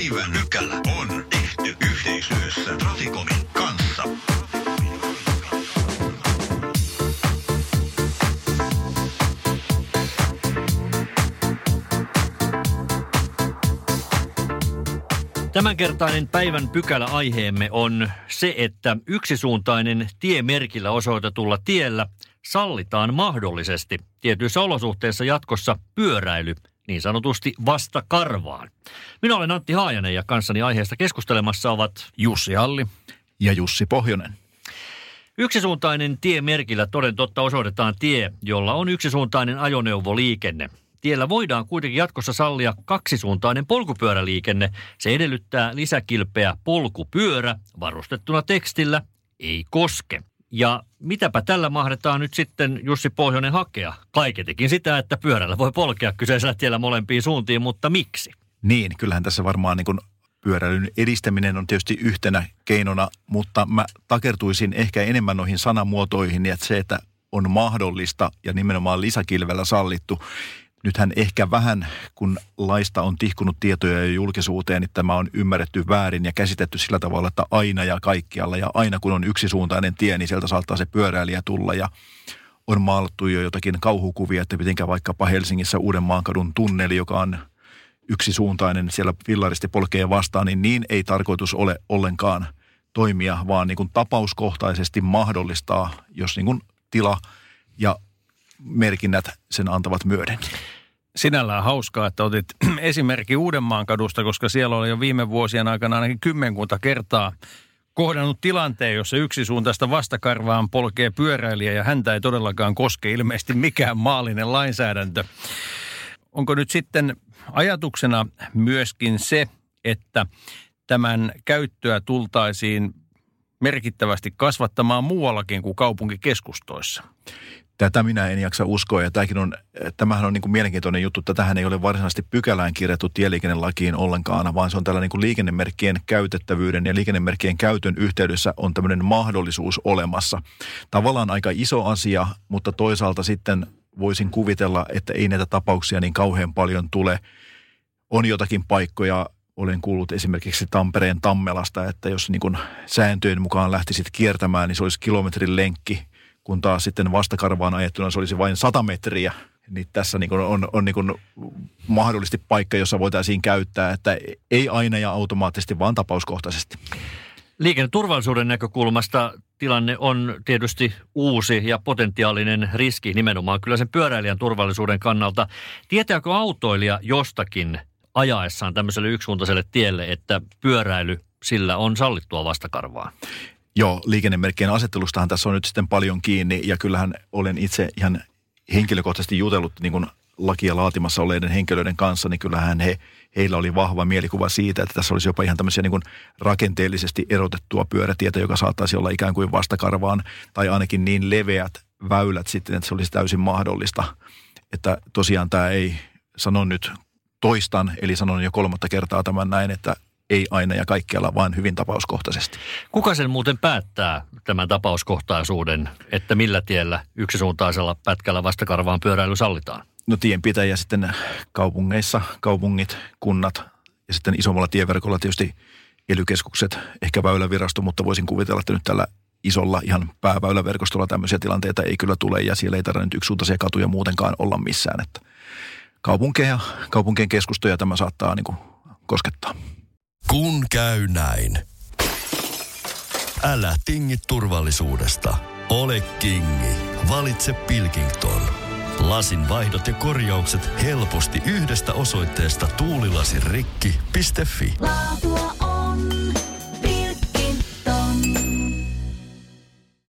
Päivän pykälä on tehty yhteistyössä Traficomin kanssa. Tämänkertainen päivän pykälä-aiheemme on se, että yksisuuntainen tiemerkillä osoitetulla tiellä sallitaan mahdollisesti tietyissä olosuhteissa jatkossa pyöräily niin sanotusti vasta karvaan. Minä olen Antti Haajanen ja kanssani aiheesta keskustelemassa ovat Jussi Halli ja Jussi Pohjonen. Yksisuuntainen tiemerkillä toden totta osoitetaan tie, jolla on yksisuuntainen ajoneuvoliikenne. Tiellä voidaan kuitenkin jatkossa sallia kaksisuuntainen polkupyöräliikenne. Se edellyttää lisäkilpeä polkupyörä varustettuna tekstillä ei koske. Ja mitäpä tällä mahdetaan nyt sitten Jussi Pohjonen hakea? Kaiketikin sitä, että pyörällä voi polkea kyseisellä tiellä molempiin suuntiin, mutta miksi? Niin, kyllähän tässä varmaan niin kuin pyöräilyn edistäminen on tietysti yhtenä keinona, mutta mä takertuisin ehkä enemmän noihin sanamuotoihin, että se, että on mahdollista ja nimenomaan lisäkilvellä sallittu, nythän ehkä vähän, kun laista on tihkunut tietoja jo julkisuuteen, niin tämä on ymmärretty väärin ja käsitetty sillä tavalla, että aina ja kaikkialla ja aina kun on yksisuuntainen tie, niin sieltä saattaa se pyöräilijä tulla ja on maalattu jo jotakin kauhukuvia, että mitenkä vaikkapa Helsingissä Uudenmaankadun tunneli, joka on yksisuuntainen, siellä villaristi polkee vastaan, niin niin ei tarkoitus ole ollenkaan toimia, vaan niin kuin tapauskohtaisesti mahdollistaa, jos niin kuin tila ja merkinnät sen antavat myöden. Sinällään hauskaa, että otit esimerkki Uudenmaan kadusta, koska siellä oli jo viime vuosien aikana ainakin kymmenkunta kertaa kohdannut tilanteen, jossa yksisuuntaista vastakarvaan polkee pyöräilijä ja häntä ei todellakaan koske ilmeisesti mikään maallinen lainsäädäntö. Onko nyt sitten ajatuksena myöskin se, että tämän käyttöä tultaisiin merkittävästi kasvattamaan muuallakin kuin kaupunkikeskustoissa? Tätä minä en jaksa uskoa ja on, tämähän on niin kuin mielenkiintoinen juttu, että tähän ei ole varsinaisesti pykälään kirjattu tieliikennelakiin ollenkaan, vaan se on tällä niin kuin liikennemerkkien käytettävyyden ja liikennemerkkien käytön yhteydessä on tämmöinen mahdollisuus olemassa. Tavallaan aika iso asia, mutta toisaalta sitten voisin kuvitella, että ei näitä tapauksia niin kauhean paljon tule. On jotakin paikkoja, olen kuullut esimerkiksi Tampereen Tammelasta, että jos niin kuin sääntöjen mukaan lähtisit kiertämään, niin se olisi kilometrin lenkki kun taas sitten vastakarvaan ajettuna se olisi vain 100 metriä, niin tässä niin kuin on, on niin kuin mahdollisesti paikka, jossa voitaisiin käyttää, että ei aina ja automaattisesti, vaan tapauskohtaisesti. Liikenneturvallisuuden näkökulmasta tilanne on tietysti uusi ja potentiaalinen riski nimenomaan kyllä sen pyöräilijän turvallisuuden kannalta. Tietääkö autoilija jostakin ajaessaan tämmöiselle yksisuuntaiselle tielle, että pyöräily sillä on sallittua vastakarvaa? Joo, liikennemerkkien asettelustahan tässä on nyt sitten paljon kiinni ja kyllähän olen itse ihan henkilökohtaisesti jutellut niin kuin lakia laatimassa olleiden henkilöiden kanssa, niin kyllähän he, heillä oli vahva mielikuva siitä, että tässä olisi jopa ihan tämmöisiä niin kuin rakenteellisesti erotettua pyörätietä, joka saattaisi olla ikään kuin vastakarvaan tai ainakin niin leveät väylät sitten, että se olisi täysin mahdollista. Että tosiaan tämä ei, sano nyt toistan, eli sanon jo kolmatta kertaa tämän näin, että ei aina ja kaikkialla, vaan hyvin tapauskohtaisesti. Kuka sen muuten päättää tämän tapauskohtaisuuden, että millä tiellä yksisuuntaisella pätkällä vastakarvaan pyöräily sallitaan? No tienpitäjä sitten kaupungeissa, kaupungit, kunnat ja sitten isommalla tieverkolla tietysti elykeskukset, ehkä väylävirasto, mutta voisin kuvitella, että nyt tällä isolla ihan pääväyläverkostolla tämmöisiä tilanteita ei kyllä tule ja siellä ei tarvitse nyt yksisuuntaisia katuja muutenkaan olla missään. Että kaupunkeja, kaupunkien keskustoja tämä saattaa niin kuin koskettaa. Kun käy näin. Älä tingi turvallisuudesta. Ole kingi. Valitse Pilkington. Lasin vaihdot ja korjaukset helposti yhdestä osoitteesta tuulilasirikki.fi. Laatua on